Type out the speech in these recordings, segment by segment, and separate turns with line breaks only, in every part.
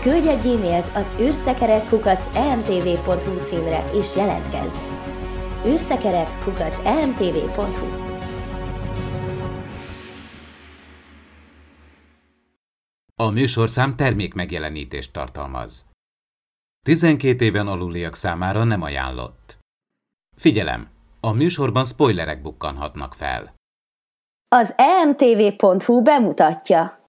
Küldj egy e-mailt az űrszekerekkukac.emtv.hu címre és jelentkezz. űrszekerekkukac.emtv.hu
A műsorszám termék megjelenítést tartalmaz. 12 éven aluliak számára nem ajánlott. Figyelem! A műsorban spoilerek bukkanhatnak fel.
Az emtv.hu bemutatja.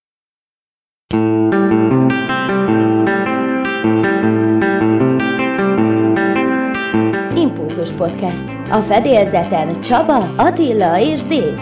Impulzus Podcast. A fedélzeten Csaba, Attila és Dév.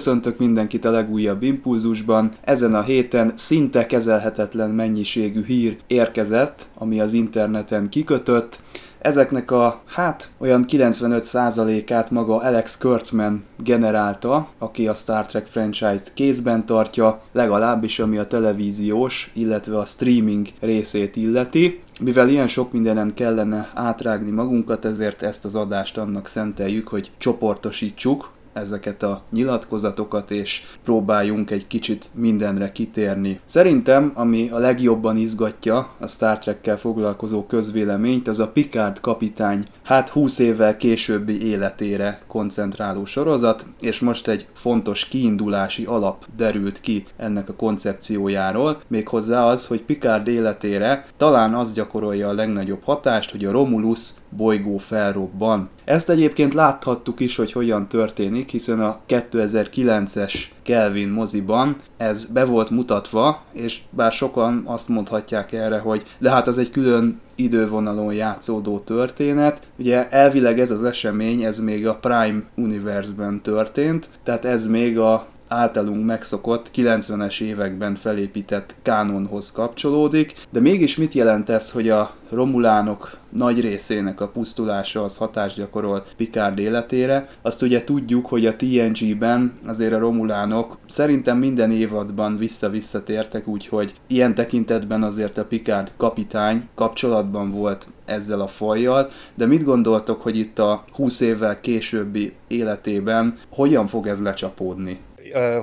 Köszöntök mindenkit a legújabb impulzusban. Ezen a héten szinte kezelhetetlen mennyiségű hír érkezett, ami az interneten kikötött. Ezeknek a, hát, olyan 95%-át maga Alex Kurtzman generálta, aki a Star Trek franchise-t kézben tartja, legalábbis ami a televíziós, illetve a streaming részét illeti. Mivel ilyen sok mindenen kellene átrágni magunkat, ezért ezt az adást annak szenteljük, hogy csoportosítsuk, ezeket a nyilatkozatokat, és próbáljunk egy kicsit mindenre kitérni. Szerintem, ami a legjobban izgatja a Star Trekkel foglalkozó közvéleményt, az a Picard kapitány hát 20 évvel későbbi életére koncentráló sorozat, és most egy fontos kiindulási alap derült ki ennek a koncepciójáról, méghozzá az, hogy Picard életére talán az gyakorolja a legnagyobb hatást, hogy a Romulus bolygó felrobban. Ezt egyébként láthattuk is, hogy hogyan történik, hiszen a 2009-es Kelvin moziban ez be volt mutatva, és bár sokan azt mondhatják erre, hogy de hát az egy külön idővonalon játszódó történet. Ugye elvileg ez az esemény, ez még a Prime Universe-ben történt, tehát ez még a általunk megszokott 90-es években felépített kánonhoz kapcsolódik, de mégis mit jelent ez, hogy a romulánok nagy részének a pusztulása az hatást gyakorol Picard életére. Azt ugye tudjuk, hogy a TNG-ben azért a romulánok szerintem minden évadban vissza-visszatértek, úgyhogy ilyen tekintetben azért a Picard kapitány kapcsolatban volt ezzel a fajjal, de mit gondoltok, hogy itt a 20 évvel későbbi életében hogyan fog ez lecsapódni?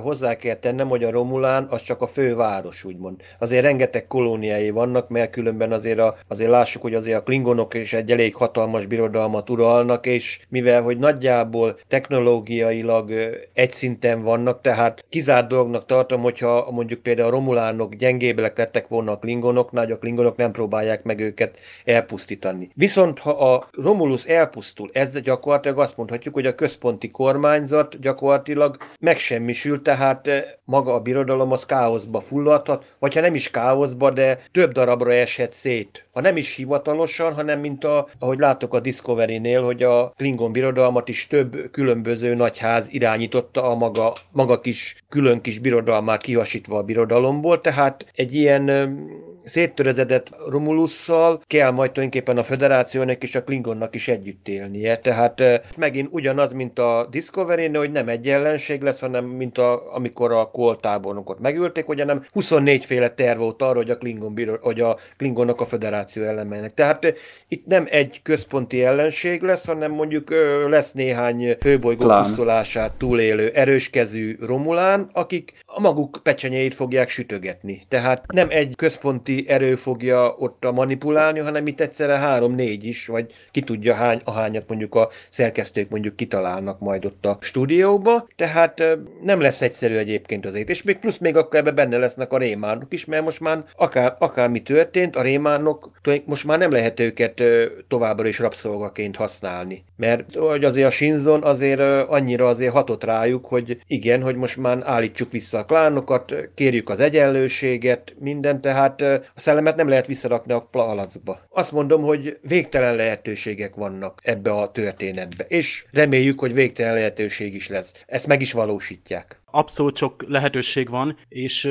Hozzá kell tennem, hogy a Romulán az csak a főváros, úgymond. Azért rengeteg kolóniái vannak, mert különben azért, a, azért lássuk, hogy azért a klingonok is egy elég hatalmas birodalmat uralnak, és mivel, hogy nagyjából technológiailag egy szinten vannak, tehát kizárt dolognak tartom, hogyha mondjuk például a Romulánok gyengébbek lettek volna a klingonoknál, hogy a klingonok nem próbálják meg őket elpusztítani. Viszont ha a Romulus elpusztul, ez gyakorlatilag azt mondhatjuk, hogy a központi kormányzat gyakorlatilag megsemmisül, megsemmisül, tehát maga a birodalom az káoszba fulladhat, vagy ha nem is káoszba, de több darabra eshet szét. Ha nem is hivatalosan, hanem mint a, ahogy látok a Discovery-nél, hogy a Klingon birodalmat is több különböző nagyház irányította a maga, maga kis, külön kis birodalmát kihasítva a birodalomból, tehát egy ilyen széttörezedett Romulusszal kell majd tulajdonképpen a Föderációnak és a Klingonnak is együtt élnie. Tehát megint ugyanaz, mint a discovery hogy nem egy ellenség lesz, hanem mint a, amikor a koltábornokot megölték, hogy nem 24 féle terv volt arra, hogy a, Klingon, hogy a Klingonok a Föderáció ellenmenek. Tehát itt nem egy központi ellenség lesz, hanem mondjuk lesz néhány főbolygó pusztulását túlélő erőskezű Romulán, akik a maguk pecsenyeit fogják sütögetni. Tehát nem egy központi erő fogja ott a manipulálni, hanem itt egyszerre három-négy is, vagy ki tudja hány, ahányat mondjuk a szerkesztők mondjuk kitalálnak majd ott a stúdióba, tehát nem lesz egyszerű egyébként azért. És még plusz még akkor ebbe benne lesznek a rémánok is, mert most már akár, akármi történt, a rémánok most már nem lehet őket továbbra is rabszolgaként használni. Mert hogy azért a Shinzon azért annyira azért hatott rájuk, hogy igen, hogy most már állítsuk vissza klánokat, kérjük az egyenlőséget, minden, tehát a szellemet nem lehet visszarakni a palacba. Azt mondom, hogy végtelen lehetőségek vannak ebbe a történetbe, és reméljük, hogy végtelen lehetőség is lesz. Ezt meg is valósítják
abszolút sok lehetőség van, és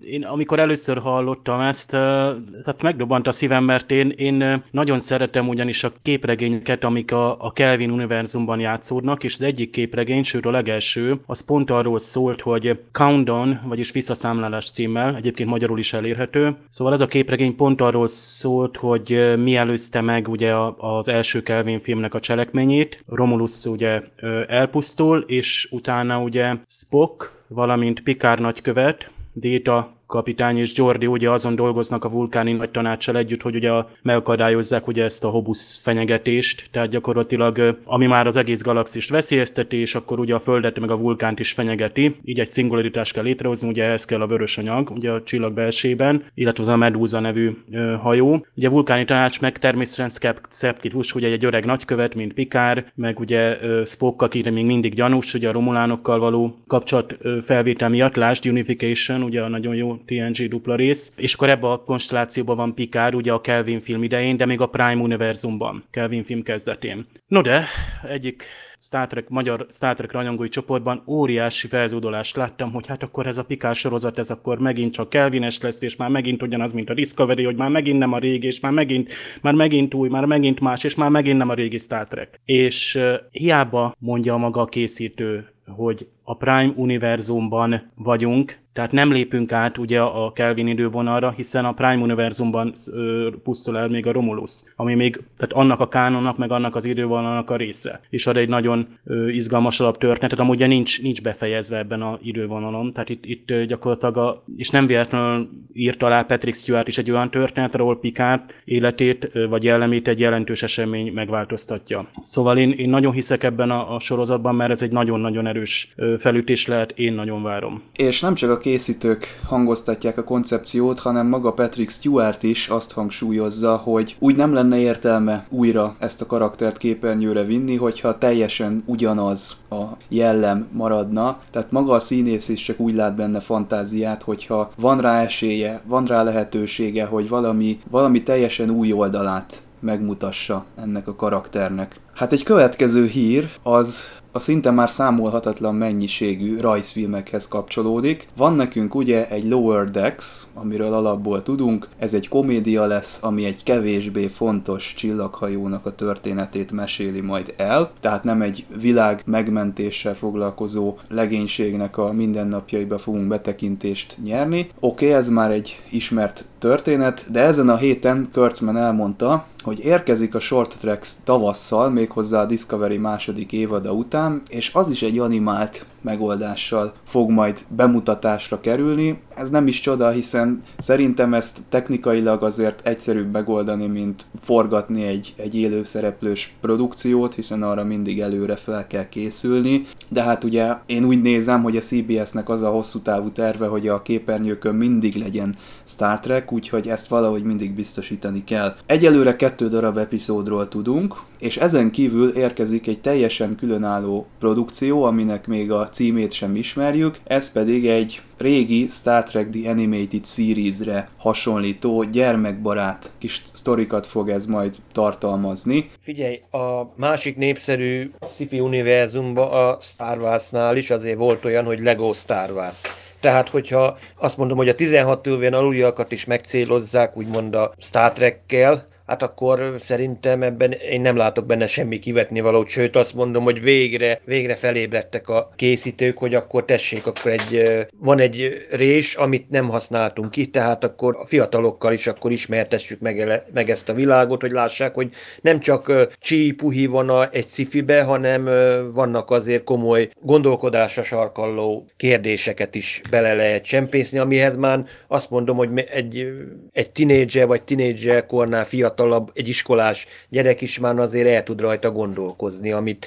én amikor először hallottam ezt, tehát megdobant a szívem, mert én, én nagyon szeretem ugyanis a képregényeket, amik a, a Kelvin univerzumban játszódnak, és az egyik képregény, sőt a legelső, az pont arról szólt, hogy Countdown, vagyis visszaszámlálás címmel, egyébként magyarul is elérhető. Szóval ez a képregény pont arról szólt, hogy mi előzte meg ugye az első Kelvin filmnek a cselekményét. Romulus ugye elpusztul, és utána ugye Spock, valamint Picard nagykövet, Data kapitány és Jordi ugye azon dolgoznak a vulkáni nagy tanácssal együtt, hogy ugye megakadályozzák ugye ezt a hobusz fenyegetést, tehát gyakorlatilag ami már az egész galaxist veszélyezteti, és akkor ugye a Földet meg a vulkánt is fenyegeti, így egy szingularitást kell létrehozni, ugye ehhez kell a vörös anyag, ugye a csillag belsében, illetve az a Medusa nevű ö, hajó. Ugye a vulkáni tanács meg természetesen szeptikus, ugye egy öreg nagykövet, mint Pikár, meg ugye Spock, akire még mindig gyanús, ugye a romulánokkal való kapcsolat felvétel miatt, lásd Unification, ugye a nagyon jó TNG dupla rész, és akkor ebben a konstellációban van Picard, ugye a Kelvin film idején, de még a Prime univerzumban, Kelvin film kezdetén. No de, egyik Star Trek, magyar Star Trek rajongói csoportban óriási felzúdulást láttam, hogy hát akkor ez a Picard sorozat, ez akkor megint csak Kelvines lesz, és már megint ugyanaz, mint a Discovery, hogy már megint nem a régi, és már megint, már megint új, már megint más, és már megint nem a régi Star Trek. És uh, hiába mondja maga a készítő, hogy a Prime univerzumban vagyunk, tehát nem lépünk át ugye a Kelvin idővonalra, hiszen a Prime univerzumban ö, pusztul el még a Romulus, ami még, tehát annak a kánonnak, meg annak az idővonalnak a része. És ad egy nagyon ö, izgalmas alaptörténetet, amúgy ugye nincs, nincs befejezve ebben a idővonalon, tehát itt, itt gyakorlatilag, a, és nem véletlenül írt alá Patrick Stewart is egy olyan történet, ahol Picard életét vagy jellemét egy jelentős esemény megváltoztatja. Szóval én, én nagyon hiszek ebben a, a sorozatban, mert ez egy nagyon-nagyon erős felütés lehet, én nagyon várom.
És nem csak a készítők hangoztatják a koncepciót, hanem maga Patrick Stewart is azt hangsúlyozza, hogy úgy nem lenne értelme újra ezt a karaktert képernyőre vinni, hogyha teljesen ugyanaz a jellem maradna. Tehát maga a színész is csak úgy lát benne fantáziát, hogyha van rá esélye, van rá lehetősége, hogy valami, valami teljesen új oldalát megmutassa ennek a karakternek. Hát egy következő hír az a szinte már számolhatatlan mennyiségű rajzfilmekhez kapcsolódik. Van nekünk ugye egy Lower Decks, amiről alapból tudunk, ez egy komédia lesz, ami egy kevésbé fontos csillaghajónak a történetét meséli majd el, tehát nem egy világ megmentéssel foglalkozó legénységnek a mindennapjaiba fogunk betekintést nyerni. Oké, okay, ez már egy ismert történet, de ezen a héten Kurtzman elmondta, hogy érkezik a Short Tracks tavasszal, méghozzá a Discovery második évada után, és az is egy animált megoldással fog majd bemutatásra kerülni. Ez nem is csoda, hiszen szerintem ezt technikailag azért egyszerűbb megoldani, mint forgatni egy, egy élő szereplős produkciót, hiszen arra mindig előre fel kell készülni. De hát ugye én úgy nézem, hogy a CBS-nek az a hosszú távú terve, hogy a képernyőkön mindig legyen Star Trek, úgyhogy ezt valahogy mindig biztosítani kell. Egyelőre kettő darab epizódról tudunk, és ezen kívül érkezik egy teljesen különálló produkció, aminek még a címét sem ismerjük, ez pedig egy régi Star Trek The Animated Series-re hasonlító, gyermekbarát kis sztorikat fog ez majd tartalmazni.
Figyelj, a másik népszerű sci-fi univerzumban a Star Wars-nál is azért volt olyan, hogy Lego Star Wars. Tehát, hogyha azt mondom, hogy a 16 éven aluljakat is megcélozzák, úgymond a Star Trek-kel, hát akkor szerintem ebben én nem látok benne semmi kivetni valót, sőt azt mondom, hogy végre, végre felébredtek a készítők, hogy akkor tessék, akkor egy, van egy rés, amit nem használtunk ki, tehát akkor a fiatalokkal is akkor ismertessük meg, meg ezt a világot, hogy lássák, hogy nem csak csípuhi van a, egy szifibe, hanem vannak azért komoly gondolkodásra sarkalló kérdéseket is bele lehet csempészni, amihez már azt mondom, hogy egy, egy tinédzser vagy tinédzserkornál fiatal fiatalabb, egy iskolás gyerek is már azért el tud rajta gondolkozni, amit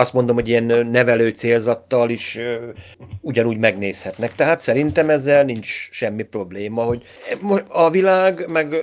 azt mondom, hogy ilyen nevelő célzattal is ugyanúgy megnézhetnek. Tehát szerintem ezzel nincs semmi probléma, hogy a világ, meg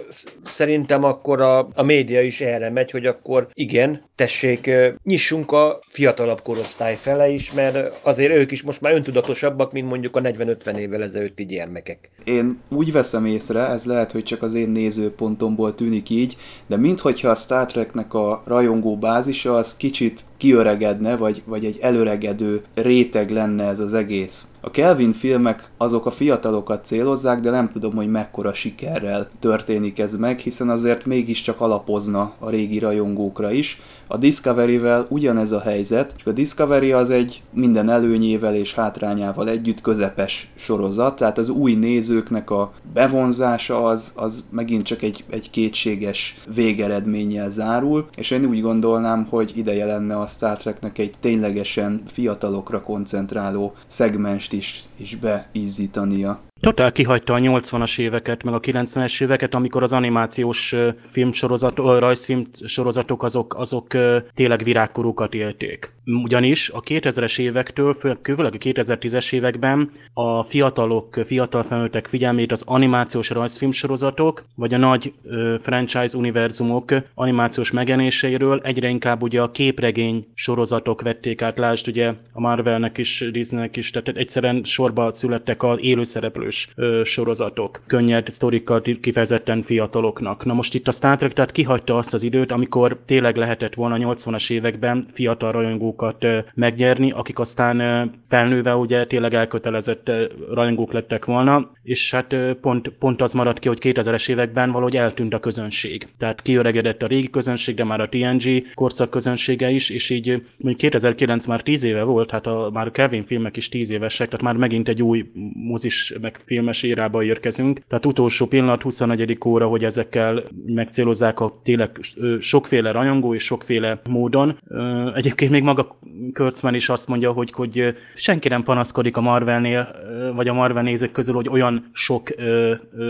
szerintem akkor a, a média is erre megy, hogy akkor igen, tessék, nyissunk a fiatalabb korosztály fele is, mert azért ők is most már öntudatosabbak, mint mondjuk a 40-50 évvel ezelőtti gyermekek.
Én úgy veszem észre, ez lehet, hogy csak az én nézőpontomból tűnik így, de minthogyha a Star Treknek a rajongó bázisa az kicsit kiöregedne, vagy, vagy egy előregedő réteg lenne ez az egész. A Kelvin filmek azok a fiatalokat célozzák, de nem tudom, hogy mekkora sikerrel történik ez meg, hiszen azért mégiscsak alapozna a régi rajongókra is. A Discovery-vel ugyanez a helyzet, csak a Discovery az egy minden előnyével és hátrányával együtt közepes sorozat, tehát az új nézőknek a bevonzása az, az megint csak egy, egy kétséges végeredménnyel zárul, és én úgy gondolnám, hogy ideje lenne a Star Treknek egy ténylegesen fiatalokra koncentráló szegmens is, is beizzítania.
Totál kihagyta a 80-as éveket, meg a 90-es éveket, amikor az animációs filmsorozat, rajzfilm sorozatok azok, azok tényleg virágkorúkat élték. Ugyanis a 2000-es évektől, főleg a 2010-es években a fiatalok, fiatal felnőttek figyelmét az animációs rajzfilm sorozatok, vagy a nagy franchise univerzumok animációs megjelenéseiről egyre inkább ugye a képregény sorozatok vették át, lásd ugye a Marvelnek is, Disneynek is, tehát egyszerűen sorba születtek az élőszereplő erős sorozatok, könnyed sztorikkal kifejezetten fiataloknak. Na most itt a Star Trek tehát kihagyta azt az időt, amikor tényleg lehetett volna 80-as években fiatal rajongókat ö, megnyerni, akik aztán ö, felnőve ugye tényleg elkötelezett rajongók lettek volna, és hát pont, pont az maradt ki, hogy 2000-es években valahogy eltűnt a közönség. Tehát kiöregedett a régi közönség, de már a TNG korszak közönsége is, és így mondjuk 2009 már 10 éve volt, hát a, már a Kevin filmek is 10 évesek, tehát már megint egy új mozis, meg filmes érába érkezünk. Tehát utolsó pillanat, 21. óra, hogy ezekkel megcélozzák a tényleg sokféle rajongó és sokféle módon. Egyébként még maga Kurtzman is azt mondja, hogy, hogy senki nem panaszkodik a Marvelnél, vagy a Marvel nézők közül, hogy olyan sok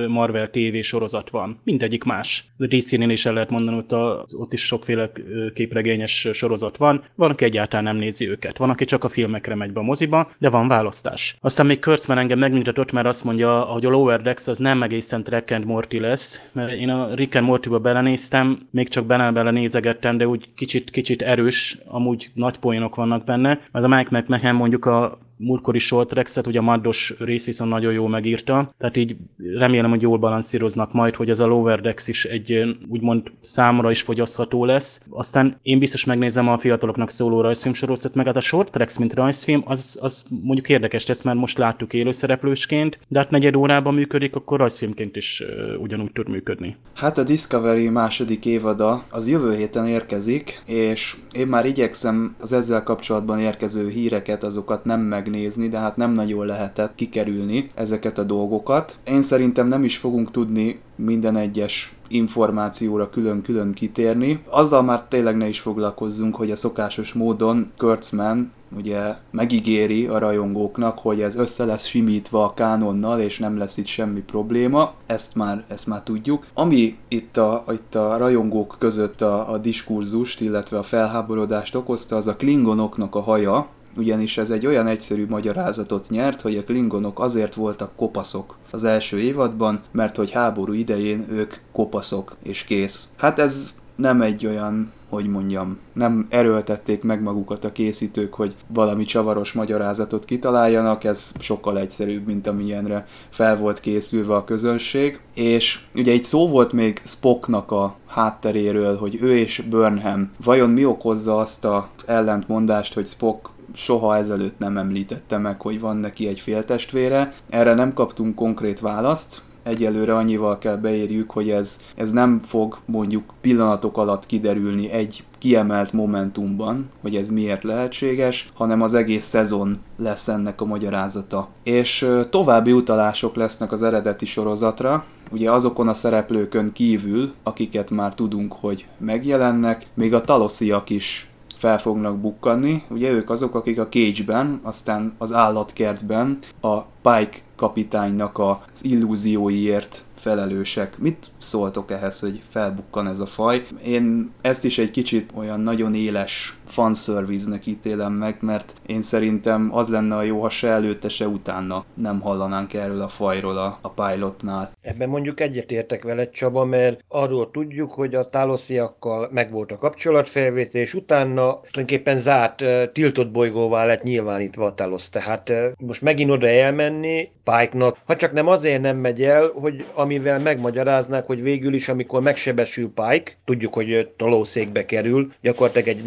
Marvel TV sorozat van. Mindegyik más. DC-nél is el lehet mondani, hogy ott is sokféle képregényes sorozat van. Van, aki egyáltalán nem nézi őket. Van, aki csak a filmekre megy be a moziba, de van választás. Aztán még Kurtzman engem megnyugtatott, mert azt mondja, hogy a Lower Decks az nem egészen Track and Morty lesz, mert én a Rick and Morty-ba belenéztem, még csak bele bele nézegettem, de úgy kicsit, kicsit erős, amúgy nagy poénok vannak benne, mert a Mike McMahon mondjuk a múltkori short tracks ugye a maddos rész viszont nagyon jó megírta, tehát így remélem, hogy jól balanszíroznak majd, hogy ez a Lower Decks is egy úgymond számra is fogyasztható lesz. Aztán én biztos megnézem a fiataloknak szóló rajzfilm sorozatot, meg hát a short tracks, mint rajzfilm, az, az mondjuk érdekes lesz, mert most láttuk élőszereplősként, de hát negyed órában működik, akkor rajzfilmként is ugyanúgy tud működni.
Hát a Discovery második évada az jövő héten érkezik, és én már igyekszem az ezzel kapcsolatban érkező híreket, azokat nem meg megnézni, de hát nem nagyon lehetett kikerülni ezeket a dolgokat. Én szerintem nem is fogunk tudni minden egyes információra külön-külön kitérni. Azzal már tényleg ne is foglalkozzunk, hogy a szokásos módon Kurtzman ugye megígéri a rajongóknak, hogy ez össze lesz simítva a kánonnal, és nem lesz itt semmi probléma. Ezt már, ezt már tudjuk. Ami itt a, itt a rajongók között a, a diskurzust, illetve a felháborodást okozta, az a klingonoknak a haja, ugyanis ez egy olyan egyszerű magyarázatot nyert, hogy a klingonok azért voltak kopaszok az első évadban, mert hogy háború idején ők kopaszok és kész. Hát ez nem egy olyan hogy mondjam, nem erőltették meg magukat a készítők, hogy valami csavaros magyarázatot kitaláljanak, ez sokkal egyszerűbb, mint amilyenre fel volt készülve a közönség. És ugye egy szó volt még Spocknak a hátteréről, hogy ő és Burnham vajon mi okozza azt a ellentmondást, hogy Spock soha ezelőtt nem említette meg, hogy van neki egy féltestvére. Erre nem kaptunk konkrét választ, egyelőre annyival kell beérjük, hogy ez, ez nem fog mondjuk pillanatok alatt kiderülni egy kiemelt momentumban, hogy ez miért lehetséges, hanem az egész szezon lesz ennek a magyarázata. És további utalások lesznek az eredeti sorozatra, ugye azokon a szereplőkön kívül, akiket már tudunk, hogy megjelennek, még a talosziak is fel fognak bukkanni. Ugye ők azok, akik a Cage-ben, aztán az állatkertben a Pike kapitánynak az illúzióiért felelősek. Mit szóltok ehhez, hogy felbukkan ez a faj? Én ezt is egy kicsit olyan nagyon éles fanservice-nek ítélem meg, mert én szerintem az lenne a jó, ha se előtte, se utána nem hallanánk erről a fajról a, a pilotnál.
Ebben mondjuk egyetértek veled, Csaba, mert arról tudjuk, hogy a tálosziakkal megvolt a kapcsolatfelvétel, és utána tulajdonképpen zárt, tiltott bolygóvá lett nyilvánítva a tálosz. Tehát most megint oda elmenni Pike-nak, ha csak nem azért nem megy el, hogy amivel megmagyaráznák, hogy végül is, amikor megsebesül Pike, tudjuk, hogy tolószékbe kerül, gyakorlatilag egy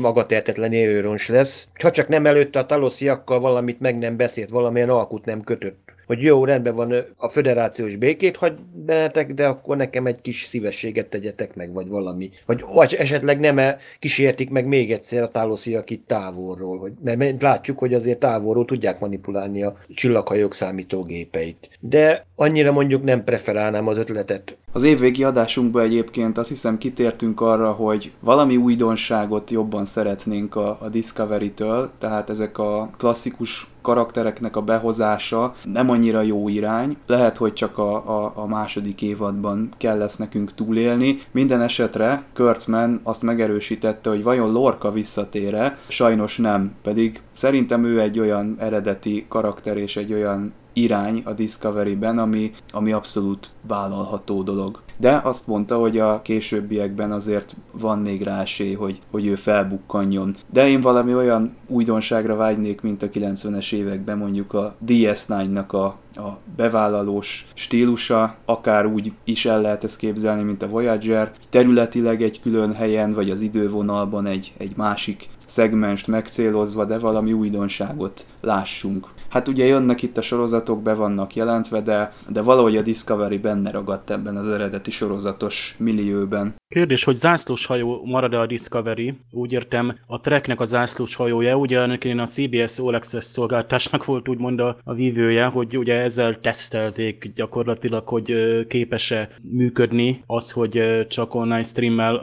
magatértetlen élőrons lesz, ha csak nem előtte a talosziakkal valamit meg nem beszélt, valamilyen alkut nem kötött hogy jó, rendben van, a föderációs békét hagy bennetek, de akkor nekem egy kis szívességet tegyetek meg, vagy valami. Vagy, vagy esetleg nem -e kísértik meg még egyszer a tálosziak itt távolról, hogy, mert látjuk, hogy azért távolról tudják manipulálni a csillaghajók számítógépeit. De annyira mondjuk nem preferálnám az ötletet.
Az évvégi adásunkban egyébként azt hiszem kitértünk arra, hogy valami újdonságot jobban szeretnénk a, a Discovery-től, tehát ezek a klasszikus karaktereknek a behozása nem annyira jó irány. Lehet, hogy csak a, a, a második évadban kell lesz nekünk túlélni. Minden esetre Kurtzman azt megerősítette, hogy vajon Lorca visszatére, sajnos nem, pedig szerintem ő egy olyan eredeti karakter és egy olyan irány a Discovery-ben, ami, ami abszolút vállalható dolog. De azt mondta, hogy a későbbiekben azért van még rá esély, hogy, hogy ő felbukkanjon. De én valami olyan újdonságra vágynék, mint a 90-es években mondjuk a DS9-nak a, a bevállalós stílusa, akár úgy is el lehet ezt képzelni, mint a Voyager, területileg egy külön helyen, vagy az idővonalban egy, egy másik szegmenst megcélozva, de valami újdonságot lássunk. Hát ugye jönnek itt a sorozatok, be vannak jelentve, de, de valahogy a Discovery benne ragadt ebben az eredeti sorozatos millióben.
Kérdés, hogy zászlós hajó marad-e a Discovery? Úgy értem, a Treknek a zászlós hajója, ugye én a CBS All Access szolgáltásnak volt úgymond a, a vívője, hogy ugye ezzel tesztelték gyakorlatilag, hogy képes-e működni az, hogy csak online streammel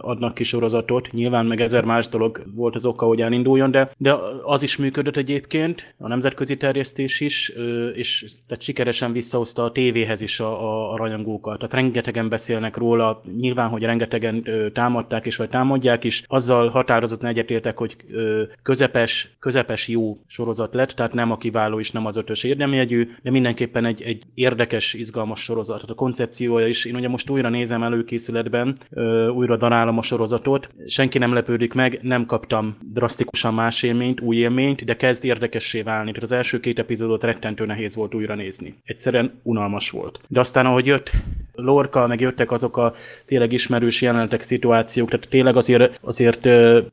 adnak ki sorozatot. Nyilván meg ezer más dolog volt az oka, hogy elinduljon, de, de az is működött egyébként, a nemzetközi terjesztés is, és tehát sikeresen visszahozta a tévéhez is a, a, a rajongókat. Tehát rengetegen beszélnek róla, nyilván, hogy rengetegen támadták és vagy támadják is. Azzal határozottan egyetértek, hogy közepes, közepes jó sorozat lett, tehát nem a kiváló és nem az ötös érdemjegyű, de mindenképpen egy, egy érdekes, izgalmas sorozat. Tehát a koncepciója is, én ugye most újra nézem előkészületben, újra darálom a sorozatot, senki nem lepődik meg, nem kaptam drasztikusan más élményt, új élményt, de kezd érdekessé válni. Tehát az első két epizódot rettentő nehéz volt újra nézni. Egyszerűen unalmas volt. De aztán, ahogy jött Lorca, meg jöttek azok a tényleg ismerős jelenetek, szituációk, tehát tényleg azért, azért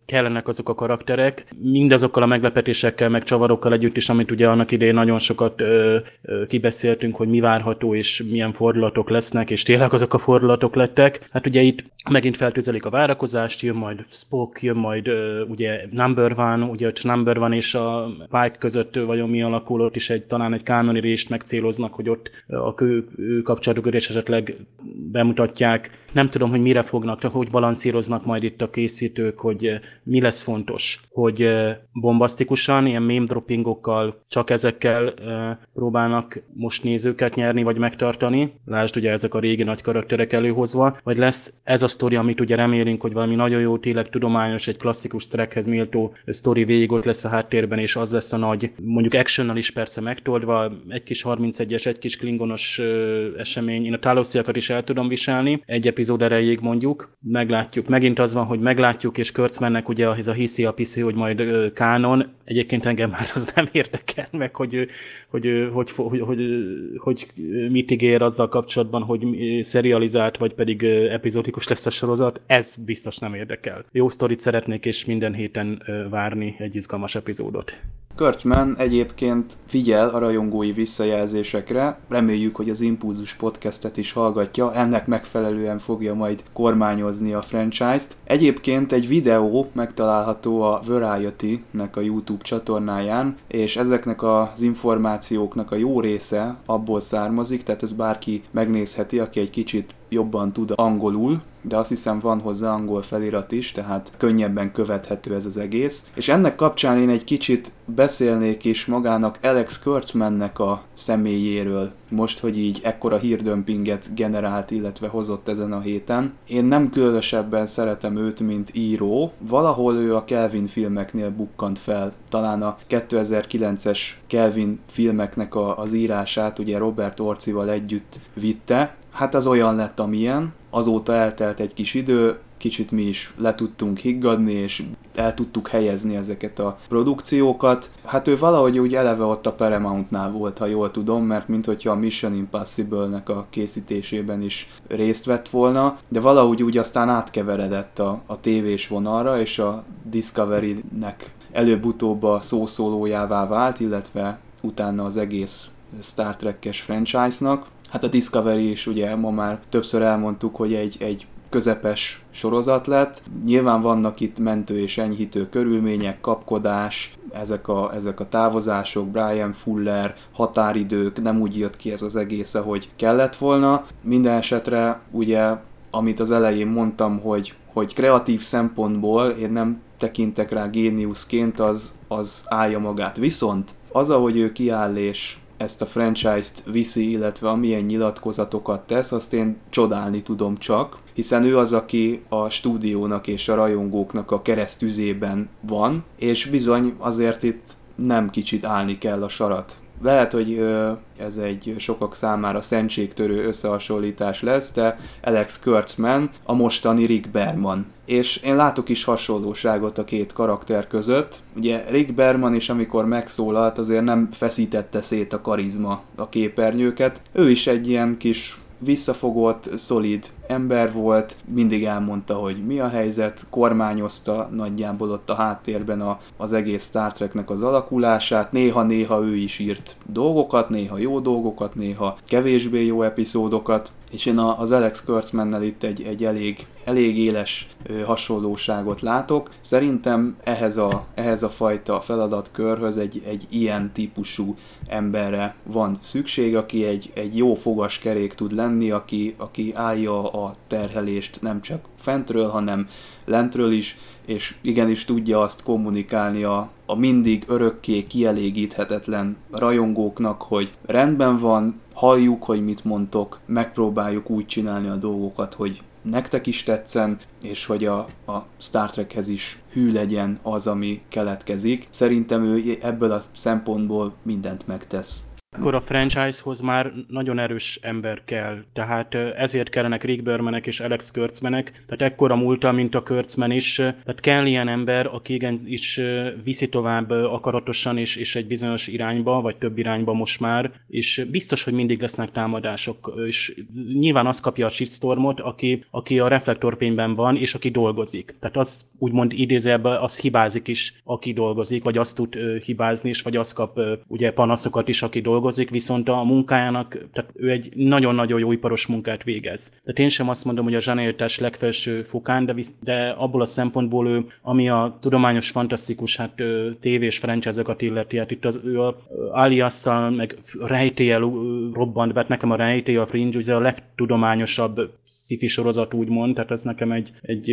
kellenek azok a karakterek, mindazokkal a meglepetésekkel, meg csavarokkal együtt is, amit ugye annak idején nagyon sokat ö, ö, kibeszéltünk, hogy mi várható és milyen fordulatok lesznek, és tényleg azok a fordulatok lettek. Hát ugye itt megint feltüzelik a várakozást, jön majd Spock, jön majd ö, ugye Number One, ugye ott Number One és a Pike között vajon mi alakul, ott is egy, talán egy kánoni részt megcéloznak, hogy ott a kő, kapcsolatokat és esetleg bemutatják. Nem tudom, hogy mire fognak, hogy balanszíroznak majd itt a készítők, hogy eh, mi lesz fontos. Hogy eh, bombasztikusan, ilyen meme droppingokkal, csak ezekkel eh, próbálnak most nézőket nyerni, vagy megtartani. Lásd ugye ezek a régi nagy karakterek előhozva. Vagy lesz ez a sztori, amit ugye remélünk, hogy valami nagyon jó, tényleg tudományos, egy klasszikus trackhez méltó sztori végig ott lesz a háttérben, és az lesz a nagy, mondjuk actionnal is persze megtoldva, egy kis 31-es, egy kis klingonos esemény. Én a tálosziakat is el tudom viselni. Egy epizód erejéig mondjuk, meglátjuk. Megint az van, hogy meglátjuk, és Körcmennek ugye ez a hiszi a piszi, hogy majd kánon. Egyébként engem már az nem érdekel meg, hogy, hogy, hogy, hogy, hogy, hogy mit ígér azzal kapcsolatban, hogy serializált, vagy pedig epizódikus lesz a sorozat. Ez biztos nem érdekel. Jó sztorit szeretnék, és minden héten várni egy izgalmas epizódot.
Kurtzman egyébként figyel a rajongói visszajelzésekre, reméljük, hogy az Impulzus podcastet is hallgatja, ennek megfelelően fogja majd kormányozni a franchise-t. Egyébként egy videó megtalálható a Variety-nek a YouTube csatornáján, és ezeknek az információknak a jó része abból származik, tehát ez bárki megnézheti, aki egy kicsit jobban tud angolul, de azt hiszem van hozzá angol felirat is, tehát könnyebben követhető ez az egész. És ennek kapcsán én egy kicsit beszélnék is magának Alex Kurtzmannek a személyéről, most, hogy így ekkora hírdömpinget generált, illetve hozott ezen a héten. Én nem különösebben szeretem őt, mint író. Valahol ő a Kelvin filmeknél bukkant fel. Talán a 2009-es Kelvin filmeknek a, az írását ugye Robert Orcival együtt vitte, hát az olyan lett, amilyen. Azóta eltelt egy kis idő, kicsit mi is le tudtunk higgadni, és el tudtuk helyezni ezeket a produkciókat. Hát ő valahogy úgy eleve ott a Paramountnál volt, ha jól tudom, mert mint hogyha a Mission Impossible-nek a készítésében is részt vett volna, de valahogy úgy aztán átkeveredett a, a tévés vonalra, és a Discovery-nek előbb-utóbb a szószólójává vált, illetve utána az egész Star Trek-es franchise-nak. Hát a Discovery is ugye ma már többször elmondtuk, hogy egy, egy közepes sorozat lett. Nyilván vannak itt mentő és enyhítő körülmények, kapkodás, ezek a, ezek a távozások, Brian Fuller, határidők, nem úgy jött ki ez az egész, ahogy kellett volna. Minden esetre ugye, amit az elején mondtam, hogy, hogy kreatív szempontból én nem tekintek rá géniuszként, az, az állja magát. Viszont az, ahogy ő kiáll és ezt a franchise-t viszi, illetve amilyen nyilatkozatokat tesz, azt én csodálni tudom csak, hiszen ő az, aki a stúdiónak és a rajongóknak a keresztüzében van, és bizony azért itt nem kicsit állni kell a sarat. Lehet, hogy ez egy sokak számára szentségtörő összehasonlítás lesz, de Alex Kurtzman a mostani Rick Berman. És én látok is hasonlóságot a két karakter között. Ugye Rick Berman is, amikor megszólalt, azért nem feszítette szét a karizma a képernyőket. Ő is egy ilyen kis visszafogott, szolid ember volt, mindig elmondta, hogy mi a helyzet, kormányozta nagyjából ott a háttérben a, az egész Star Treknek az alakulását, néha-néha ő is írt dolgokat, néha jó dolgokat, néha kevésbé jó epizódokat, és én az Alex Kurtzmannel itt egy, egy elég, elég éles hasonlóságot látok. Szerintem ehhez a, ehhez a fajta feladatkörhöz egy, egy ilyen típusú emberre van szükség, aki egy, egy jó fogaskerék tud lenni, aki, aki állja a terhelést nem csak fentről, hanem lentről is, és igenis tudja azt kommunikálni a, a mindig örökké kielégíthetetlen rajongóknak, hogy rendben van, halljuk, hogy mit mondtok, megpróbáljuk úgy csinálni a dolgokat, hogy nektek is tetszen, és hogy a, a Star Trekhez is hű legyen az, ami keletkezik. Szerintem ő ebből a szempontból mindent megtesz.
Akkor a franchise-hoz már nagyon erős ember kell, tehát ezért kellenek Rick Bermanek és Alex Kurtzmanek, tehát ekkora múlta, mint a Kurtzman is, tehát kell ilyen ember, aki igen is viszi tovább akaratosan és, és egy bizonyos irányba, vagy több irányba most már, és biztos, hogy mindig lesznek támadások, és nyilván az kapja a shitstormot, aki, aki a reflektorfényben van, és aki dolgozik. Tehát az úgymond idézőjelben az hibázik is, aki dolgozik, vagy azt tud hibázni, és vagy azt kap ugye panaszokat is, aki dolgozik, dolgozik, viszont a munkájának, tehát ő egy nagyon-nagyon jó iparos munkát végez. Tehát én sem azt mondom, hogy a zsanéltás legfelső fokán, de, visz, de abból a szempontból ő, ami a tudományos, fantasztikus, hát tévés franchise-okat illeti, hát itt az, ő a Aliasszal, meg rejtélyel robbant be, hát nekem a rejtély, a Fringe, ugye a legtudományosabb sci sorozat úgymond, tehát ez nekem egy, egy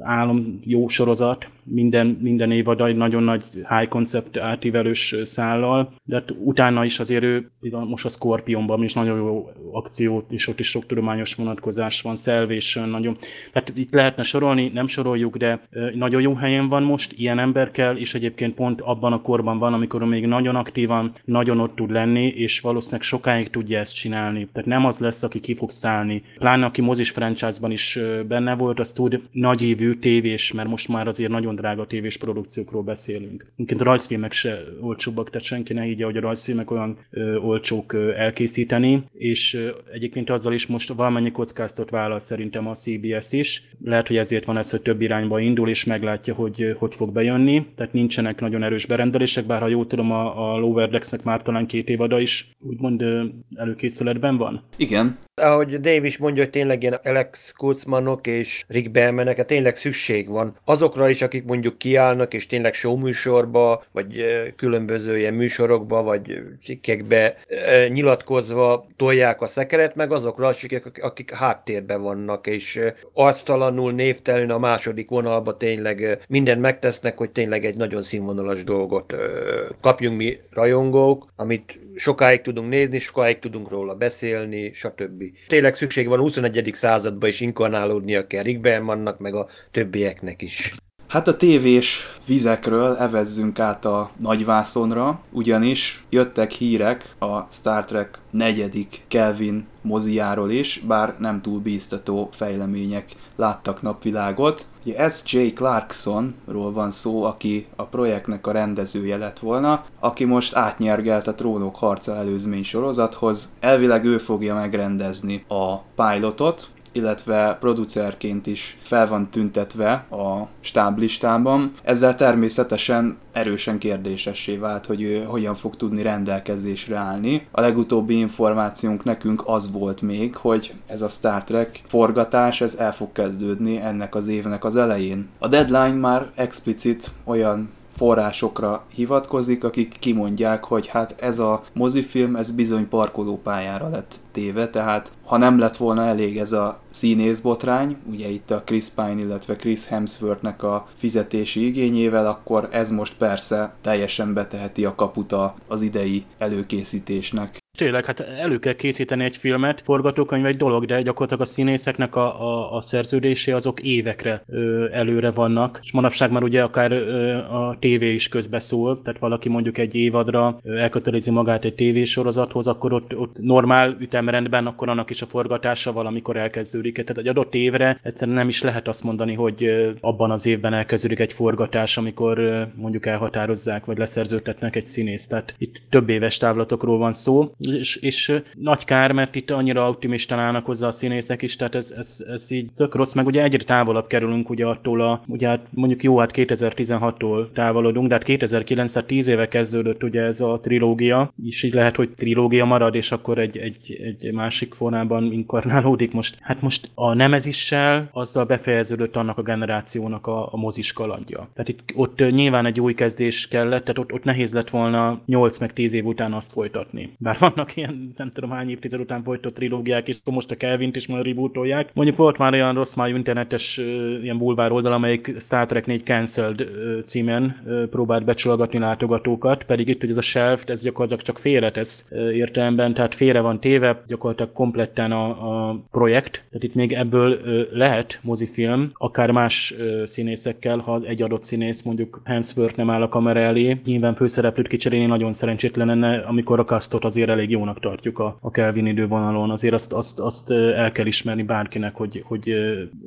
álom jó sorozat, minden, minden évad egy nagyon nagy high concept átívelős szállal, de hát utána is az azért ő most a Scorpionban is nagyon jó akciót, és ott is sok tudományos vonatkozás van, Salvation, nagyon, tehát itt lehetne sorolni, nem soroljuk, de nagyon jó helyen van most, ilyen ember kell, és egyébként pont abban a korban van, amikor még nagyon aktívan, nagyon ott tud lenni, és valószínűleg sokáig tudja ezt csinálni. Tehát nem az lesz, aki ki fog szállni. Pláne aki mozis franchise-ban is benne volt, az tud nagyívű tévés, mert most már azért nagyon drága tévés produkciókról beszélünk. Minként rajzfilmek se olcsóbbak, tehát senki ne higgye, hogy a rajzfilmek olyan ö, olcsók ö, elkészíteni, és ö, egyébként azzal is most valamennyi kockáztat vállal szerintem a CBS is. Lehet, hogy ezért van ez, hogy több irányba indul, és meglátja, hogy hogy fog bejönni. Tehát nincsenek nagyon erős berendelések, bár ha jól tudom, a, a Lower Decks-nek már talán két évada is úgymond előkészületben van.
Igen,
ahogy Dave is mondja, hogy tényleg ilyen Alex Kutzmanok és Rick Bellmanek, hát tényleg szükség van. Azokra is, akik mondjuk kiállnak, és tényleg showműsorba, vagy különböző ilyen műsorokba, vagy cikkekbe nyilatkozva tolják a szekeret, meg azokra, akik, akik háttérben vannak, és arctalanul, névtelenül a második vonalba tényleg mindent megtesznek, hogy tényleg egy nagyon színvonalas dolgot kapjunk mi rajongók, amit sokáig tudunk nézni, sokáig tudunk róla beszélni, stb. Tényleg szükség van 21. században is inkarnálódnia kell Rick Bermannak, meg a többieknek is.
Hát a tévés vizekről evezzünk át a nagyvászonra, ugyanis jöttek hírek a Star Trek negyedik Kelvin moziáról is, bár nem túl bíztató fejlemények láttak napvilágot. Ugye S.J. Clarksonról van szó, aki a projektnek a rendezője lett volna, aki most átnyergelt a Trónok harca előzmény sorozathoz. Elvileg ő fogja megrendezni a pilotot, illetve producerként is fel van tüntetve a stáblistában. Ezzel természetesen erősen kérdésessé vált, hogy ő hogyan fog tudni rendelkezésre állni. A legutóbbi információnk nekünk az volt még, hogy ez a Star Trek forgatás, ez el fog kezdődni ennek az évnek az elején. A deadline már explicit olyan forrásokra hivatkozik, akik kimondják, hogy hát ez a mozifilm, ez bizony parkolópályára lett téve, tehát ha nem lett volna elég ez a színészbotrány, ugye itt a Chris Pine, illetve Chris Hemsworthnek a fizetési igényével, akkor ez most persze teljesen beteheti a kaputa az idei előkészítésnek.
Tényleg, hát elő kell készíteni egy filmet, forgatókönyv egy dolog, de gyakorlatilag a színészeknek a, a, a szerződésé azok évekre ö, előre vannak, és manapság már ugye akár ö, a tévé is közbeszól, tehát valaki mondjuk egy évadra ö, elkötelezi magát egy tévésorozathoz, akkor ott, ott normál ütemrendben, akkor annak is a forgatása valamikor elkezdődik. Tehát egy adott évre egyszerűen nem is lehet azt mondani, hogy ö, abban az évben elkezdődik egy forgatás, amikor ö, mondjuk elhatározzák, vagy leszerződtetnek egy színészt. Tehát itt több éves távlatokról van szó és, és nagy kár, mert itt annyira optimistán állnak hozzá a színészek is, tehát ez, ez, ez így tök rossz, meg ugye egyre távolabb kerülünk ugye attól a, ugye hát mondjuk jó, hát 2016-tól távolodunk, de hát 2009 10 éve kezdődött ugye ez a trilógia, és így lehet, hogy trilógia marad, és akkor egy, egy, egy másik formában inkarnálódik most. Hát most a Nemezissel azzal befejeződött annak a generációnak a, a mozis kalandja. Tehát itt ott nyilván egy új kezdés kellett, tehát ott, ott nehéz lett volna 8 meg 10 év után azt folytatni. Bár vannak ilyen nem tudom hány évtized után folytott trilógiák, és most a Kelvint is már rebootolják. Mondjuk volt már olyan rossz májú internetes ilyen bulvár oldal, amelyik Star Trek 4 Cancelled címen próbált becsologatni látogatókat, pedig itt, hogy ez a shelf, ez gyakorlatilag csak félretesz értelemben, tehát félre van téve, gyakorlatilag kompletten a, a projekt, tehát itt még ebből lehet mozifilm, akár más színészekkel, ha egy adott színész mondjuk Hemsworth nem áll a kamera elé, nyilván főszereplőt kicserélni nagyon szerencsétlen lenne, amikor a kasztot azért elég jónak tartjuk a, a Kelvin idővonalon. Azért azt, azt, azt el kell ismerni bárkinek, hogy, hogy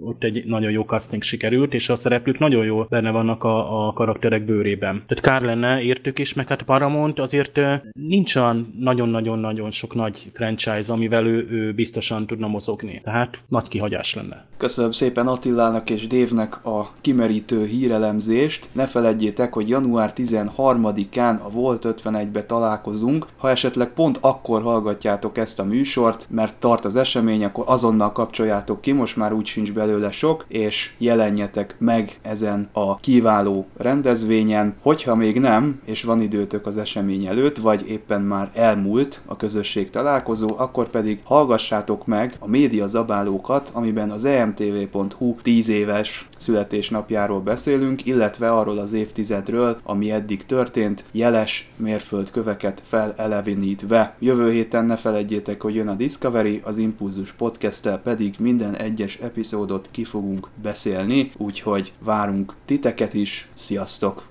ott egy nagyon jó casting sikerült, és a szereplők nagyon jó benne vannak a, a karakterek bőrében. Tehát kár lenne, értük is, meg hát Paramount azért nincs olyan nagyon-nagyon-nagyon sok nagy franchise, amivel ő, ő biztosan tudna mozogni. Tehát nagy kihagyás lenne.
Köszönöm szépen Attilának és Dévnek a kimerítő hírelemzést. Ne feledjétek, hogy január 13-án a Volt 51-be találkozunk. Ha esetleg pont akkor hallgatjátok ezt a műsort, mert tart az esemény, akkor azonnal kapcsoljátok ki, most már úgy sincs belőle sok, és jelenjetek meg ezen a kiváló rendezvényen. Hogyha még nem, és van időtök az esemény előtt, vagy éppen már elmúlt a közösség találkozó, akkor pedig hallgassátok meg a média zabálókat, amiben az emtv.hu 10 éves születésnapjáról beszélünk, illetve arról az évtizedről, ami eddig történt, jeles mérföldköveket Jövő héten ne felejtjétek, hogy jön a Discovery, az Impulzus podcast pedig minden egyes epizódot ki fogunk beszélni, úgyhogy várunk titeket is, sziasztok!